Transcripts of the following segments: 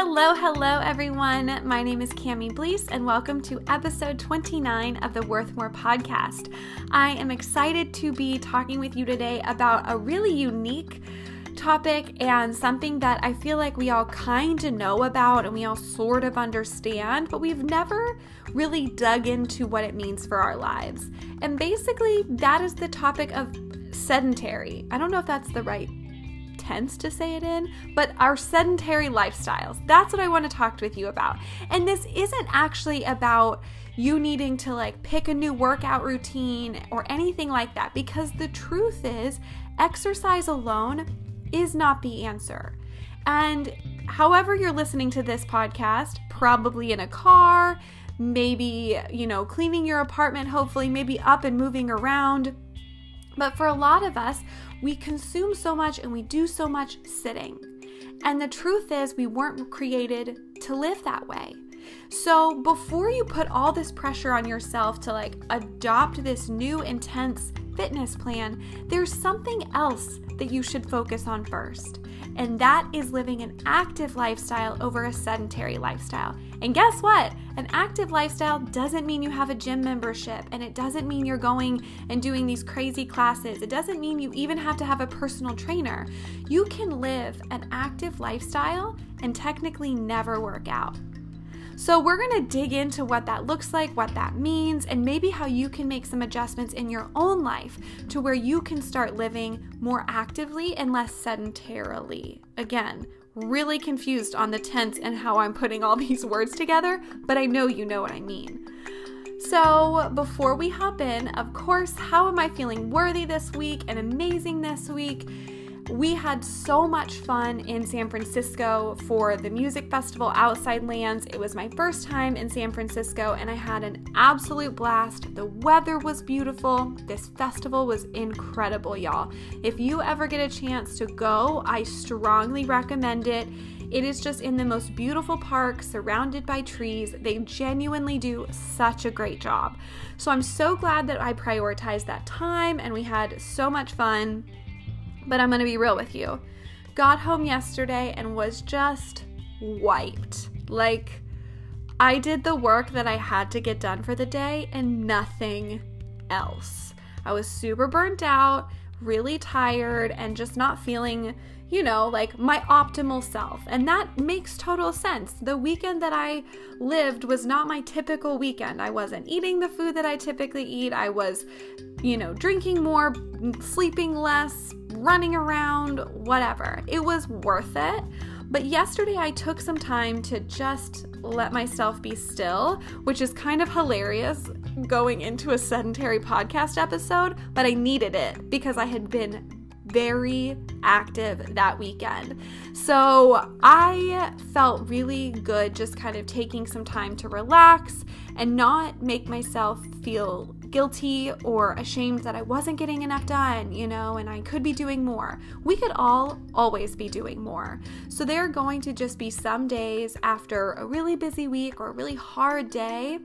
Hello, hello, everyone. My name is Cami Blease, and welcome to episode 29 of the Worth More podcast. I am excited to be talking with you today about a really unique topic and something that I feel like we all kind of know about and we all sort of understand, but we've never really dug into what it means for our lives. And basically, that is the topic of sedentary. I don't know if that's the right tense to say it in, but our sedentary lifestyles. That's what I want to talk with you about. And this isn't actually about you needing to like pick a new workout routine or anything like that because the truth is, exercise alone is not the answer. And however you're listening to this podcast, probably in a car, maybe, you know, cleaning your apartment, hopefully, maybe up and moving around. But for a lot of us, we consume so much and we do so much sitting. And the truth is, we weren't created to live that way. So, before you put all this pressure on yourself to like adopt this new intense fitness plan, there's something else that you should focus on first. And that is living an active lifestyle over a sedentary lifestyle. And guess what? An active lifestyle doesn't mean you have a gym membership, and it doesn't mean you're going and doing these crazy classes. It doesn't mean you even have to have a personal trainer. You can live an active lifestyle and technically never work out. So, we're to dig into what that looks like, what that means, and maybe how you can make some adjustments in your own life to where you can start living more actively and less sedentarily. Again, really confused on the tense and how I'm putting all these words together, but I know you know what I mean. So, before we hop in, of course, how am I feeling worthy this week and amazing this week? We had so much fun in San Francisco for the music festival Outside Lands. It was my first time in San Francisco and I had an absolute blast. The weather was beautiful. This festival was incredible, y'all. If you ever get a chance to go, I strongly recommend it. It is just in the most beautiful park, surrounded by trees. They genuinely do such a great job. So I'm so glad that I prioritized that time and we had so much fun. But I'm going to be real with you. Got home yesterday and was just wiped. Like, I did the work that I had to get done for the day and nothing else. I was super burnt out, really tired, and just not feeling, you know, like my optimal self. And that makes total sense. The weekend that I lived was not my typical weekend. I wasn't eating the food that I typically eat. I was, you know, drinking more, sleeping less, running around, whatever. It was worth it. But yesterday I took some time to just let myself be still, which is kind of hilarious going into a sedentary podcast episode, but I needed it because I had been very active that weekend. So I felt really good just kind of taking some time to relax and not make myself feel guilty or ashamed that I wasn't getting enough done, you know, and I could be doing more. We could all always be doing more. So there are going to just be some days after a really busy week or a really hard day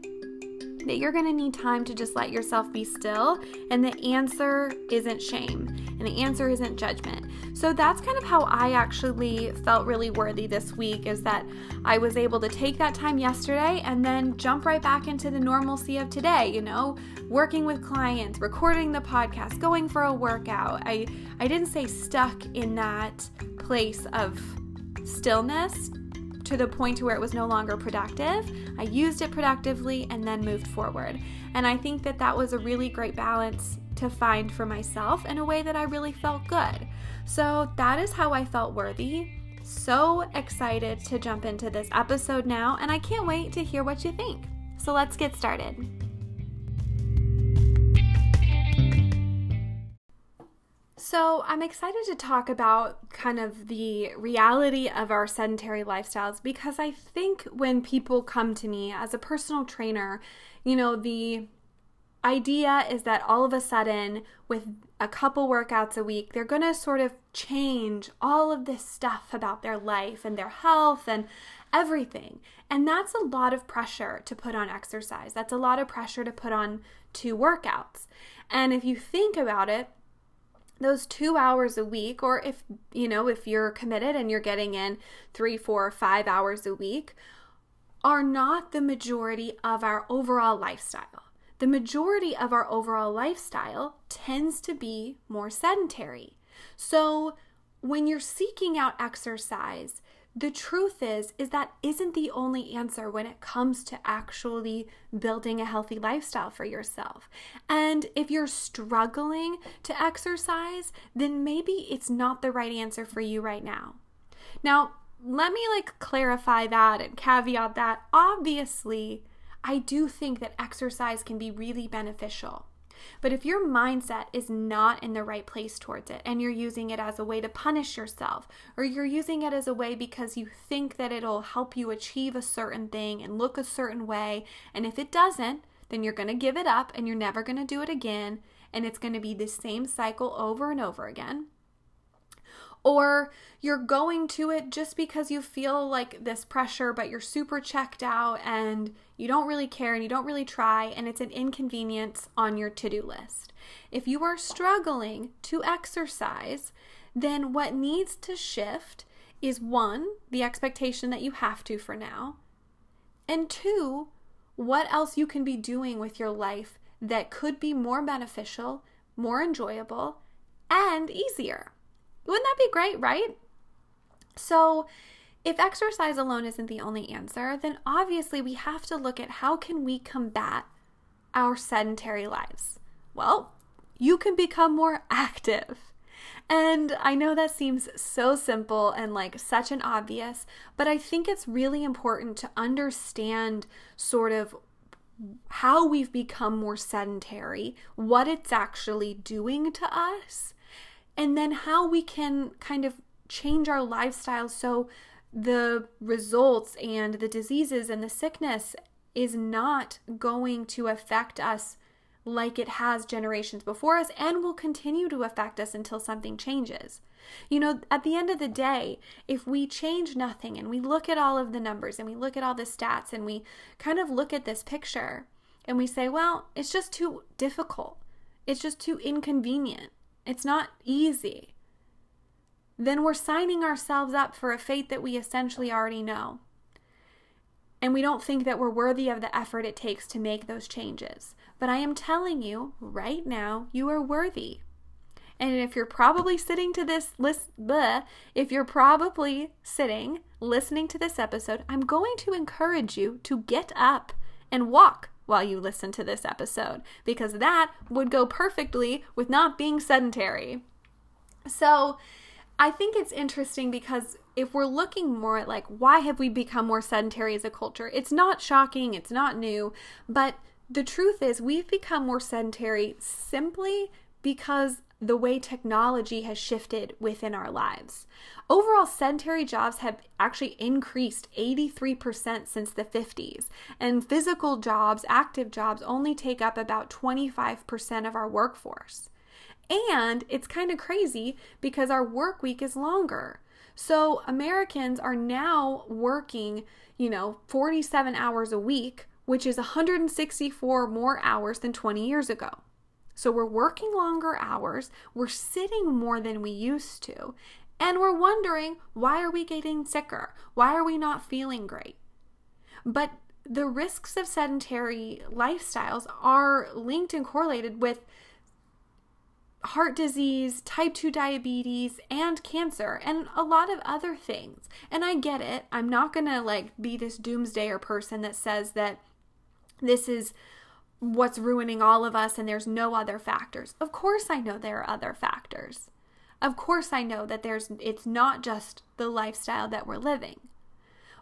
that you're going to need time to just let yourself be still. And the answer isn't shame, and the answer isn't judgment. So that's kind of how I actually felt really worthy this week is that I was able to take that time yesterday and then jump right back into the normalcy of today, you know, working with clients, recording the podcast, going for a workout. I I didn't say stuck in that place of stillness to the point to where it was no longer productive. I used it productively and then moved forward. And I think that that was a really great balance to find for myself in a way that I really felt good. So that is how I felt worthy. So excited to jump into this episode now, and I can't wait to hear what you think. So let's get started. So, I'm excited to talk about kind of the reality of our sedentary lifestyles because I think when people come to me as a personal trainer, you know, the idea is that all of a sudden, with a couple workouts a week, they're going to sort of change all of this stuff about their life and their health and everything. And that's a lot of pressure to put on exercise. That's a lot of pressure to put on two workouts. And if you think about it, those two hours a week, or if you know, if you're committed and you're getting in three, four, five hours a week, are not the majority of our overall lifestyle. The majority of our overall lifestyle tends to be more sedentary. So, when you're seeking out exercise, the truth is is that isn't the only answer when it comes to actually building a healthy lifestyle for yourself. And if you're struggling to exercise, then maybe it's not the right answer for you right now. Now, let me like clarify that and caveat that. Obviously, I do think that exercise can be really beneficial. But if your mindset is not in the right place towards it and you're using it as a way to punish yourself, or you're using it as a way because you think that it'll help you achieve a certain thing and look a certain way, and if it doesn't, then you're going to give it up and you're never going to do it again, and it's going to be the same cycle over and over again or you're going to it just because you feel like this pressure, but you're super checked out and you don't really care and you don't really try, and it's an inconvenience on your to do list. If you are struggling to exercise, then what needs to shift is one, the expectation that you have to for now, and two, what else you can be doing with your life that could be more beneficial, more enjoyable, and easier. Wouldn't that be great, right? So, if exercise alone isn't the only answer, then obviously we have to look at how can we combat our sedentary lives. Well, you can become more active. And I know that seems so simple and like such an obvious, but I think it's really important to understand sort of how we've become more sedentary, what it's actually doing to us, and then how we can kind of change our lifestyle so the results and the diseases and the sickness is not going to affect us like it has generations before us and will continue to affect us until something changes. You know, at the end of the day, if we change nothing and we look at all of the numbers and we look at all the stats and we kind of look at this picture and we say, well, it's just too difficult, it's just too inconvenient. It's not easy. Then we're signing ourselves up for a fate that we essentially already know. And we don't think that we're worthy of the effort it takes to make those changes. But I am telling you right now, you are worthy. And if you're probably sitting to this list, bleh, if you're probably sitting listening to this episode, I'm going to encourage you to get up and walk while you listen to this episode because that would go perfectly with not being sedentary. So, I think it's interesting because if we're looking more at like why have we become more sedentary as a culture, it's not shocking, it's not new, but the truth is we've become more sedentary simply because the way technology has shifted within our lives. Overall, sedentary jobs have actually increased 83% since the 50s, and physical jobs, active jobs, only take up about 25% of our workforce. And it's kind of crazy because our work week is longer. So Americans are now working, you know, 47 hours a week, which is 164 more hours than 20 years ago. So we're working longer hours, we're sitting more than we used to, and we're wondering why are we getting sicker? Why are we not feeling great? But the risks of sedentary lifestyles are linked and correlated with heart disease, type 2 diabetes, and cancer, and a lot of other things. And I get it. I'm not going to like be this doomsdayer person that says that this is what's ruining all of us and there's no other factors. Of course I know there are other factors. Of course I know that there's it's not just the lifestyle that we're living.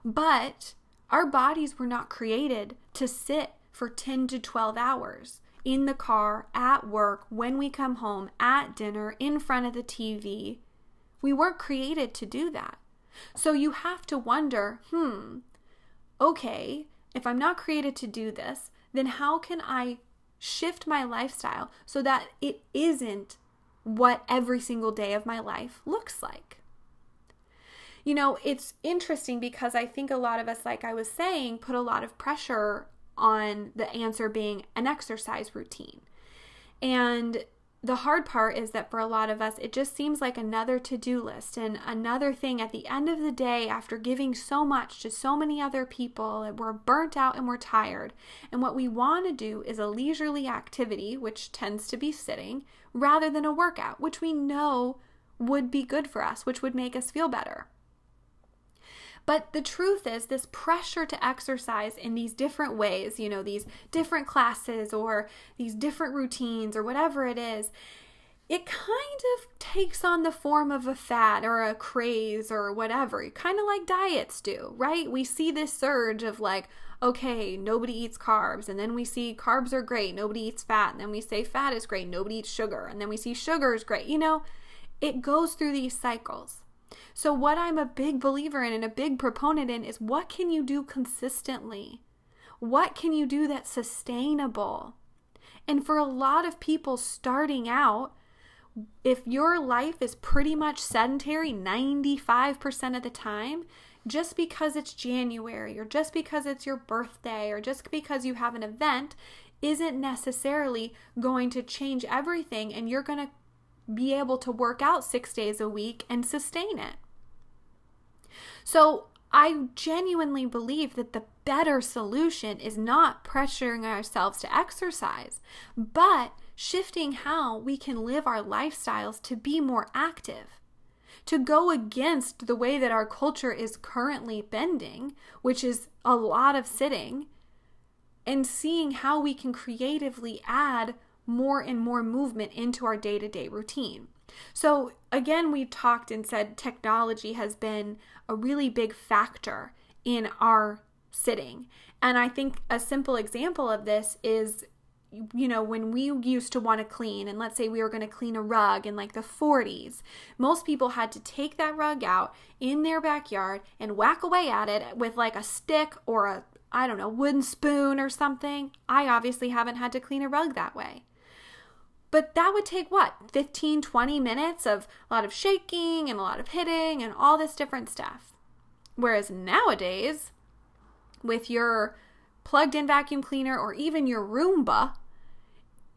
But our bodies were not created to sit for 10 to 12 hours in the car, at work, when we come home, at dinner, in front of the TV. We weren't created to do that. So you have to wonder, hmm, okay, if I'm not created to do this, then how can I shift my lifestyle so that it isn't what every single day of my life looks like? You know, it's interesting because I think a lot of us, like I was saying, put a lot of pressure on the answer being an exercise routine. And the hard part is that for a lot of us, it just seems like another to do list and another thing at the end of the day after giving so much to so many other people. We're burnt out and we're tired. And what we want to do is a leisurely activity, which tends to be sitting, rather than a workout, which we know would be good for us, which would make us feel better. But the truth is, this pressure to exercise in these different ways, you know, these different classes or these different routines or whatever it is, it kind of takes on the form of a fad or a craze or whatever, kind of like diets do, right? We see this surge of like, okay, nobody eats carbs, and then we see carbs are great, nobody eats fat, and then we say fat is great, nobody eats sugar, and then we see sugar is great. You know, it goes through these cycles. So, what I'm a big believer in and a big proponent in is what can you do consistently? What can you do that's sustainable? And for a lot of people starting out, if your life is pretty much sedentary 95% of the time, just because it's January or just because it's your birthday or just because you have an event isn't necessarily going to change everything and you're going to be able to work out six days a week and sustain it. So, I genuinely believe that the better solution is not pressuring ourselves to exercise, but shifting how we can live our lifestyles to be more active. To go against the way that our culture is currently bending, which is a lot of sitting, and seeing how we can creatively add more and more movement into our day to day routine. So, again, we talked and said technology has been a really big factor in our sitting. And I think a simple example of this is you know, when we used to want to clean, and let's say we were going to clean a rug in like the 40s, most people had to take that rug out in their backyard and whack away at it with like a stick or a, I don't know, wooden spoon or something. I obviously haven't had to clean a rug that way. But that would take what, 15, 20 minutes of a lot of shaking and a lot of hitting and all this different stuff. Whereas nowadays, with your plugged in vacuum cleaner or even your Roomba,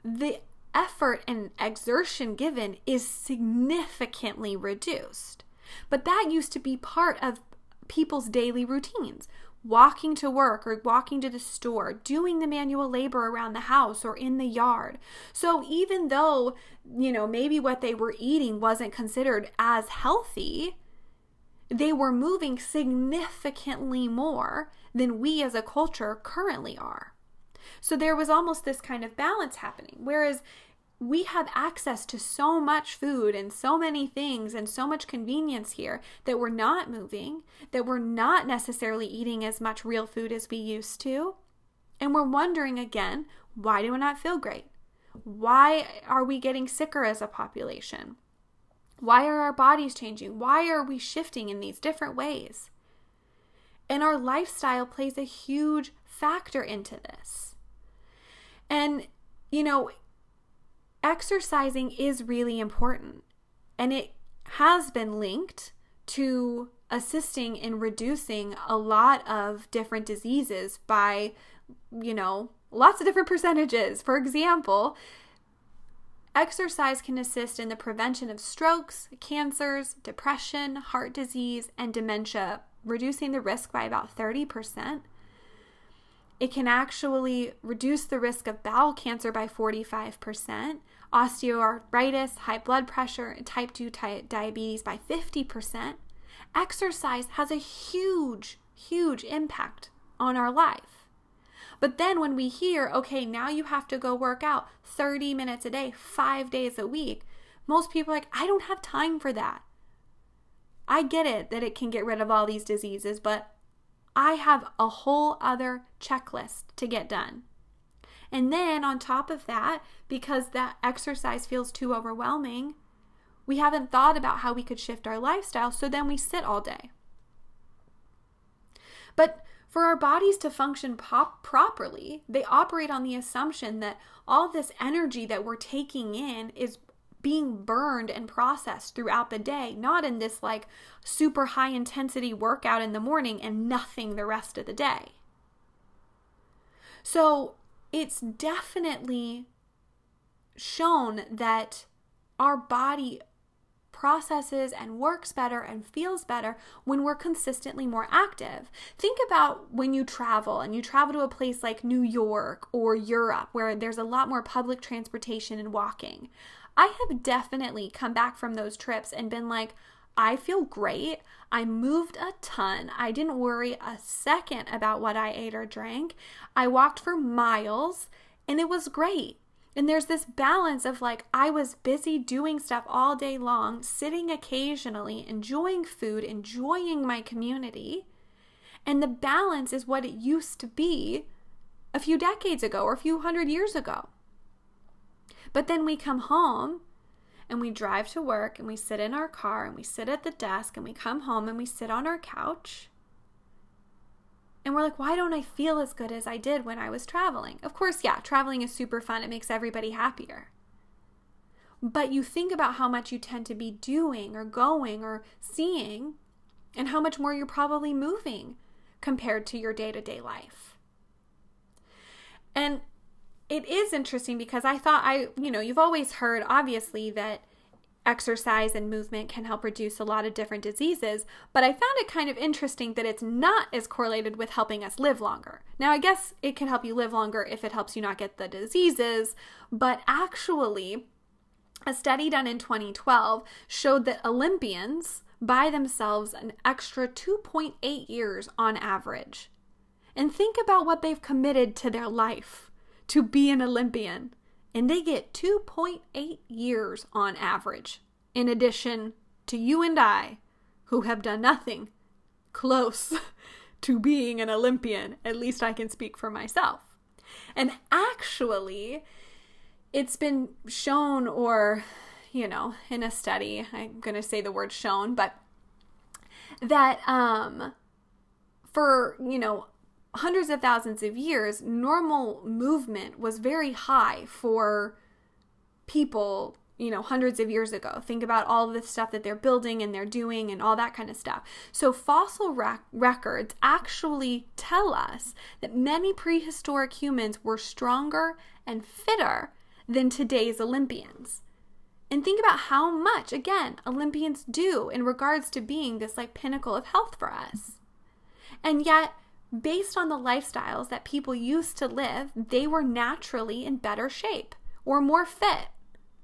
the effort and exertion given is significantly reduced. But that used to be part of people's daily routines walking to work or walking to the store, doing the manual labor around the house or in the yard. So even though, you know, maybe what they were eating wasn't considered as healthy, they were moving significantly more than we as a culture currently are. So there was almost this kind of balance happening. Whereas we have access to so much food and so many things and so much convenience here that we're not moving, that we're not necessarily eating as much real food as we used to. And we're wondering again, why do we not feel great? Why are we getting sicker as a population? Why are our bodies changing? Why are we shifting in these different ways? And our lifestyle plays a huge factor into this. And, you know, exercising is really important and it has been linked to assisting in reducing a lot of different diseases by, you know, lots of different percentages. For example, exercise can assist in the prevention of strokes, cancers, depression, heart disease, and dementia, reducing the risk by about 30%. It can actually reduce the risk of bowel cancer by 45%, osteoarthritis, high blood pressure, type 2 diabetes by 50%. Exercise has a huge, huge impact on our life. But then when we hear, okay, now you have to go work out 30 minutes a day, five days a week, most people are like, I don't have time for that. I get it that it can get rid of all these diseases, but I have a whole other checklist to get done. And then on top of that, because that exercise feels too overwhelming, we haven't thought about how we could shift our lifestyle, so then we sit all day. But for our bodies to function pop- properly, they operate on the assumption that all this energy that we're taking in is being burned and processed throughout the day, not in this like super high intensity workout in the morning and nothing the rest of the day. So it's definitely shown that our body processes and works better and feels better when we're consistently more active. Think about when you travel and you travel to a place like New York or Europe where there's a lot more public transportation and walking. I have definitely come back from those trips and been like, I feel great. I moved a ton. I didn't worry a second about what I ate or drank. I walked for miles and it was great. And there's this balance of like, I was busy doing stuff all day long, sitting occasionally, enjoying food, enjoying my community. And the balance is what it used to be a few decades ago or a few hundred years ago. But then we come home and we drive to work and we sit in our car and we sit at the desk and we come home and we sit on our couch. And we're like, why don't I feel as good as I did when I was traveling? Of course, yeah, traveling is super fun. It makes everybody happier. But you think about how much you tend to be doing or going or seeing and how much more you're probably moving compared to your day to day life. And it is interesting because I thought I, you know, you've always heard obviously that exercise and movement can help reduce a lot of different diseases, but I found it kind of interesting that it's not as correlated with helping us live longer. Now, I guess it can help you live longer if it helps you not get the diseases, but actually, a study done in 2012 showed that Olympians buy themselves an extra 2.8 years on average. And think about what they've committed to their life to be an Olympian and they get 2.8 years on average, in addition to you and I, who have done nothing close to being an Olympian. At least I can speak for myself. And actually, it's been shown, or, you know, in a study, I'm going to say the word shown, but that um, for, you know, hundreds of thousands of years, normal movement was very high for people, you know, hundreds of years ago. Think about all the stuff that they're building and they're doing and all that kind of stuff. So, fossil rec- records actually tell us that many prehistoric humans were stronger and fitter than today's Olympians. And think about how much, again, Olympians do in regards to being this like pinnacle of health for us. And yet, based on the lifestyles that people used to live, they were naturally in better shape or more fit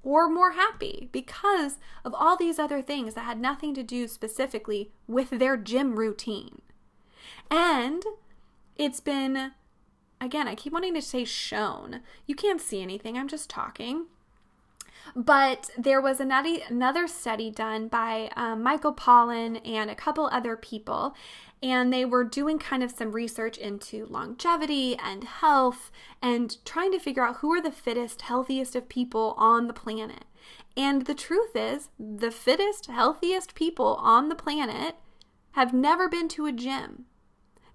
or more happy because of all these other things that had nothing to do specifically with their gym routine. And it's been, again, I keep wanting to say shown. You can't see anything, I'm just talking. But there was another study done by um, Michael Pollan and a couple other people, and they were doing kind of some research into longevity and health and trying to figure out who are the fittest, healthiest of people on the planet. And the truth is, the fittest, healthiest people on the planet have never been to a gym.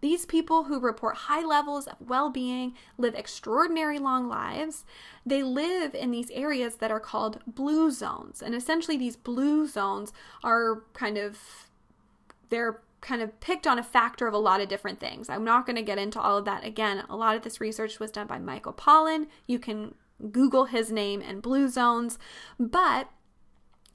These people who report high levels of well being live extraordinary long lives. They live in these areas that are called blue zones. And essentially, these blue zones are kind of, they're kind of picked on a factor of a lot of different things. I'm not going to get into all of that again. A lot of this research was done by Michael Pollan. You can Google his name and blue zones, but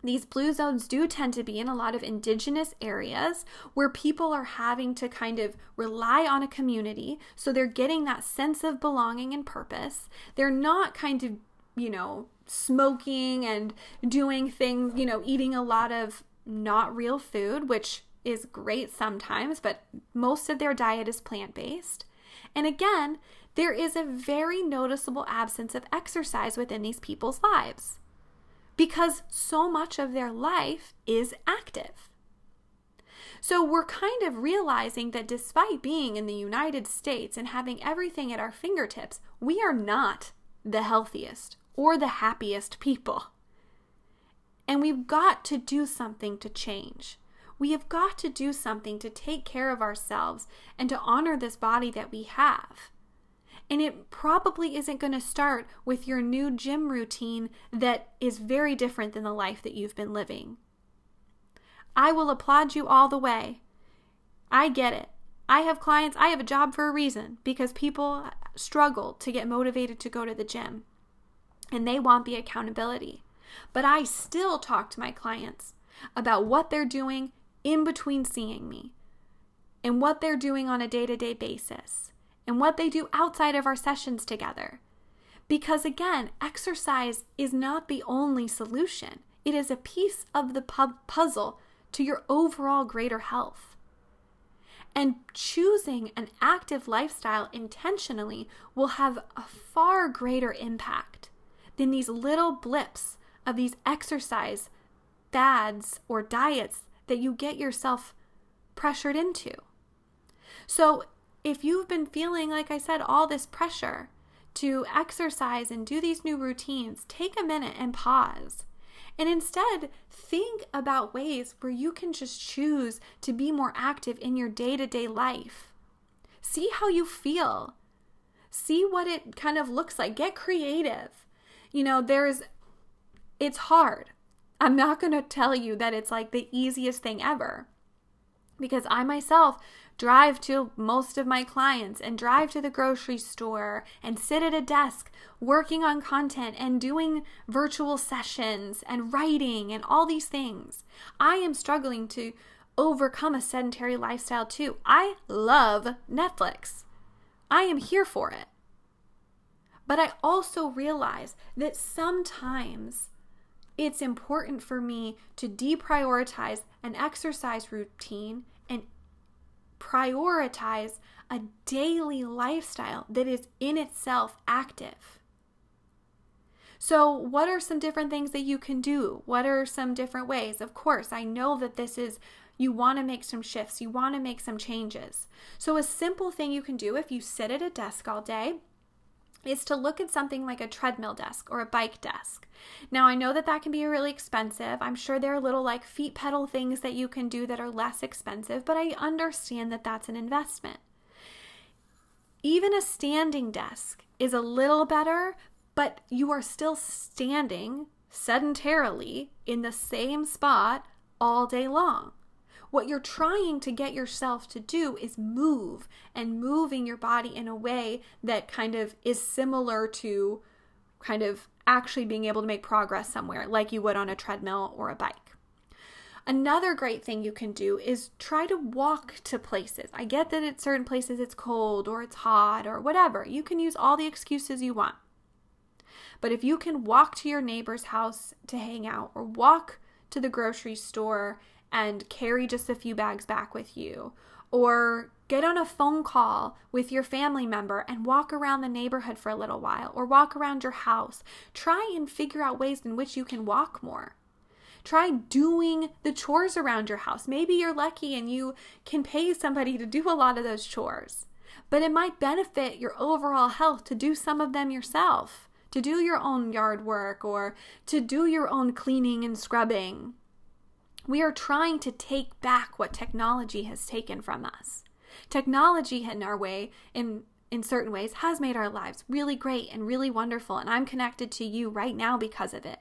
these blue zones do tend to be in a lot of indigenous areas where people are having to kind of rely on a community. So they're getting that sense of belonging and purpose. They're not kind of, you know, smoking and doing things, you know, eating a lot of not real food, which is great sometimes, but most of their diet is plant based. And again, there is a very noticeable absence of exercise within these people's lives because so much of their life is active. So we're kind of realizing that despite being in the United States and having everything at our fingertips, we are not the healthiest or the happiest people. And we've got to do something to change. We have got to do something to take care of ourselves and to honor this body that we have. And it probably isn't going to start with your new gym routine that is very different than the life that you've been living. I will applaud you all the way. I get it. I have clients, I have a job for a reason because people struggle to get motivated to go to the gym. and they want the accountability. But I still talk to my clients about what they're doing in between seeing me and what they're doing on a day to day basis and what they do outside of our sessions together. Because again, exercise is not the only solution, it is a piece of the puzzle to your overall greater health. And choosing an active lifestyle intentionally will have a far greater impact than these little blips of these exercise fads or diets that you get yourself pressured into. So, if you've been feeling, like I said, all this pressure to exercise and do these new routines, take a minute and pause. And instead, think about ways where you can just choose to be more active in your day to day life. See how you feel. See what it kind of looks like. Get creative. You know, there's, it's hard. I'm not going to tell you that it's like the easiest thing ever because I myself drive to most of my clients and drive to the grocery store and sit at a desk working on content and doing virtual sessions and writing and all these things. I am struggling to overcome a sedentary lifestyle too. I love Netflix. I am here for it. But I also realize that sometimes it's important for me to deprioritize an exercise routine prioritize a daily lifestyle that is in itself active. So, what are some different things that you can do? What are some different ways? Of course, I know that this is you want to make some shifts, you want to make some changes. So, a simple thing you can do if you sit at a desk all day is to look at something like a treadmill desk or a bike desk. Now, I know that that can be really expensive. I'm sure there are little like feet pedal things that you can do that are less expensive, but I understand that that's an investment. Even a standing desk is a little better, but you are still standing sedentarily in the same spot all day long. What you're trying to get yourself to do is move and moving your body in a way that kind of is similar to kind of actually being able to make progress somewhere, like you would on a treadmill or a bike. Another great thing you can do is try to walk to places. I get that at certain places it's cold or it's hot or whatever. You can use all the excuses you want. But if you can walk to your neighbor's house to hang out or walk to the grocery store and carry just a few bags back with you. Or get on a phone call with your family member and walk around the neighborhood for a little while, or walk around your house. Try and figure out ways in which you can walk more. Try doing the chores around your house. Maybe you're lucky and you can pay somebody to do a lot of those chores, but it might benefit your overall health to do some of them yourself, to do your own yard work, or to do your own cleaning and scrubbing. We are trying to take back what technology has taken from us. Technology in our way, in in certain ways, has made our lives really great and really wonderful, and I'm connected to you right now because of it.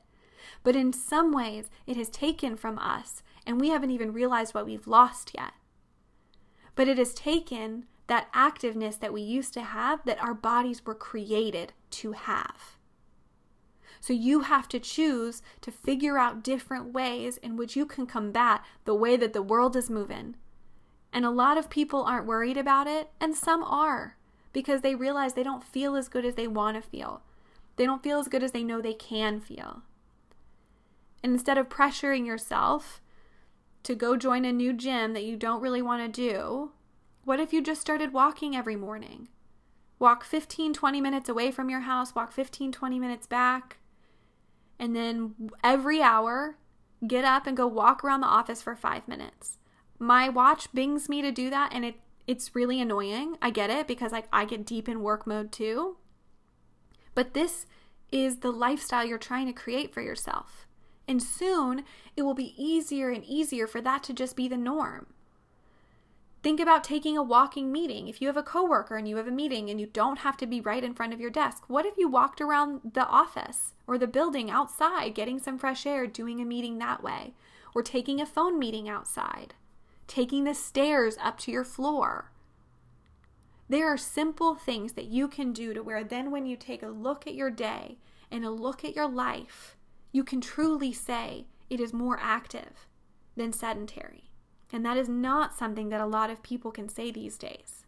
But in some ways, it has taken from us, and we haven't even realized what we've lost yet. But it has taken that activeness that we used to have that our bodies were created to have. So you have to choose to figure out different ways in which you can combat the way that the world is moving. And a lot of people aren't worried about it, and some are because they realize they don't feel as good as they want to feel. They don't feel as good as they know they can feel. And instead of pressuring yourself to go join a new gym that you don't really want to do, what if you just started walking every morning? Walk 15, 20 minutes away from your house, walk 15, 20 minutes back, and then every hour get up and go walk around the office for 5 minutes. My watch bings me to do that and it it's really annoying. I get it because like I get deep in work mode too. But this is the lifestyle you're trying to create for yourself. And soon it will be easier and easier for that to just be the norm. Think about taking a walking meeting. If you have a coworker and you have a meeting and you don't have to be right in front of your desk, what if you walked around the office or the building outside, getting some fresh air, doing a meeting that way? Or taking a phone meeting outside, taking the stairs up to your floor. There are simple things that you can do to where then when you take a look at your day and a look at your life, you can truly say it is more active than sedentary. And that is not something that a lot of people can say these days.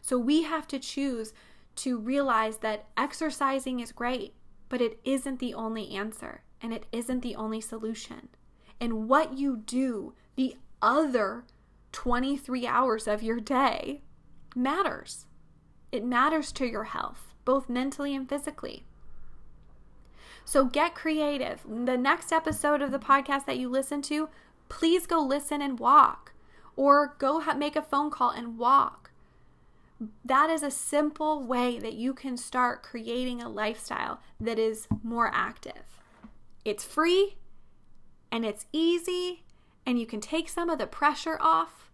So we have to choose to realize that exercising is great, but it isn't the only answer and it isn't the only solution. And what you do the other 23 hours of your day matters. It matters to your health, both mentally and physically. So get creative. The next episode of the podcast that you listen to, please go listen and walk or go ha- make a phone call and walk. That is a simple way that you can start creating a lifestyle that is more active. It's free and it's easy and you can take some of the pressure off.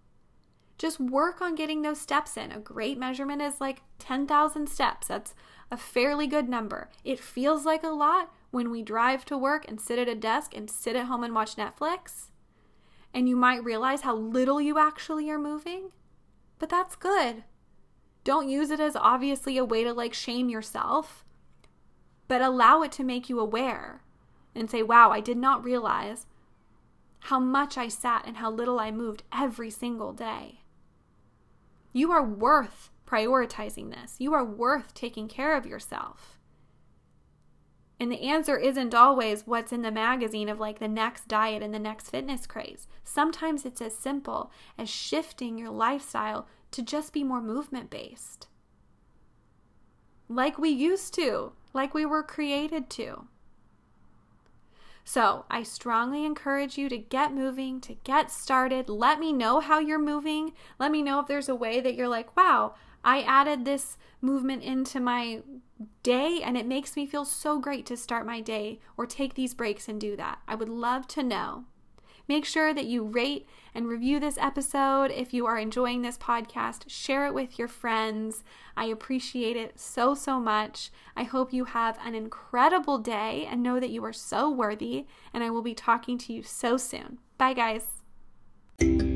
Just work on getting those steps in. A great measurement is like 10,000 steps. That's a fairly good number. It feels like a lot when we drive to work and sit at a desk and sit at home and watch Netflix. And you might realize how little you actually are moving. But that's good. Don't use it as obviously a way to like shame yourself, but allow it to make you aware and say, wow, I did not realize how much I sat and how little I moved every single day. You are worth prioritizing this. You are worth taking care of yourself. And the answer isn't always what's in the magazine of like the next diet and the next fitness craze. Sometimes it's as simple as shifting your lifestyle to just be more movement based. Like we used to, like we were created to. So I strongly encourage you to get moving, to get started. Let me know how you're moving. Let me know if there's a way that you're like, wow, I added this movement into my day and it makes me feel so great to start my day or take these breaks and do that. I would love to know. Make sure that you rate and review this episode. If you are enjoying this podcast, share it with your friends. I appreciate it so, so much. I hope you have an incredible day and know that you are so worthy. And I will be talking to you so soon. Bye, guys.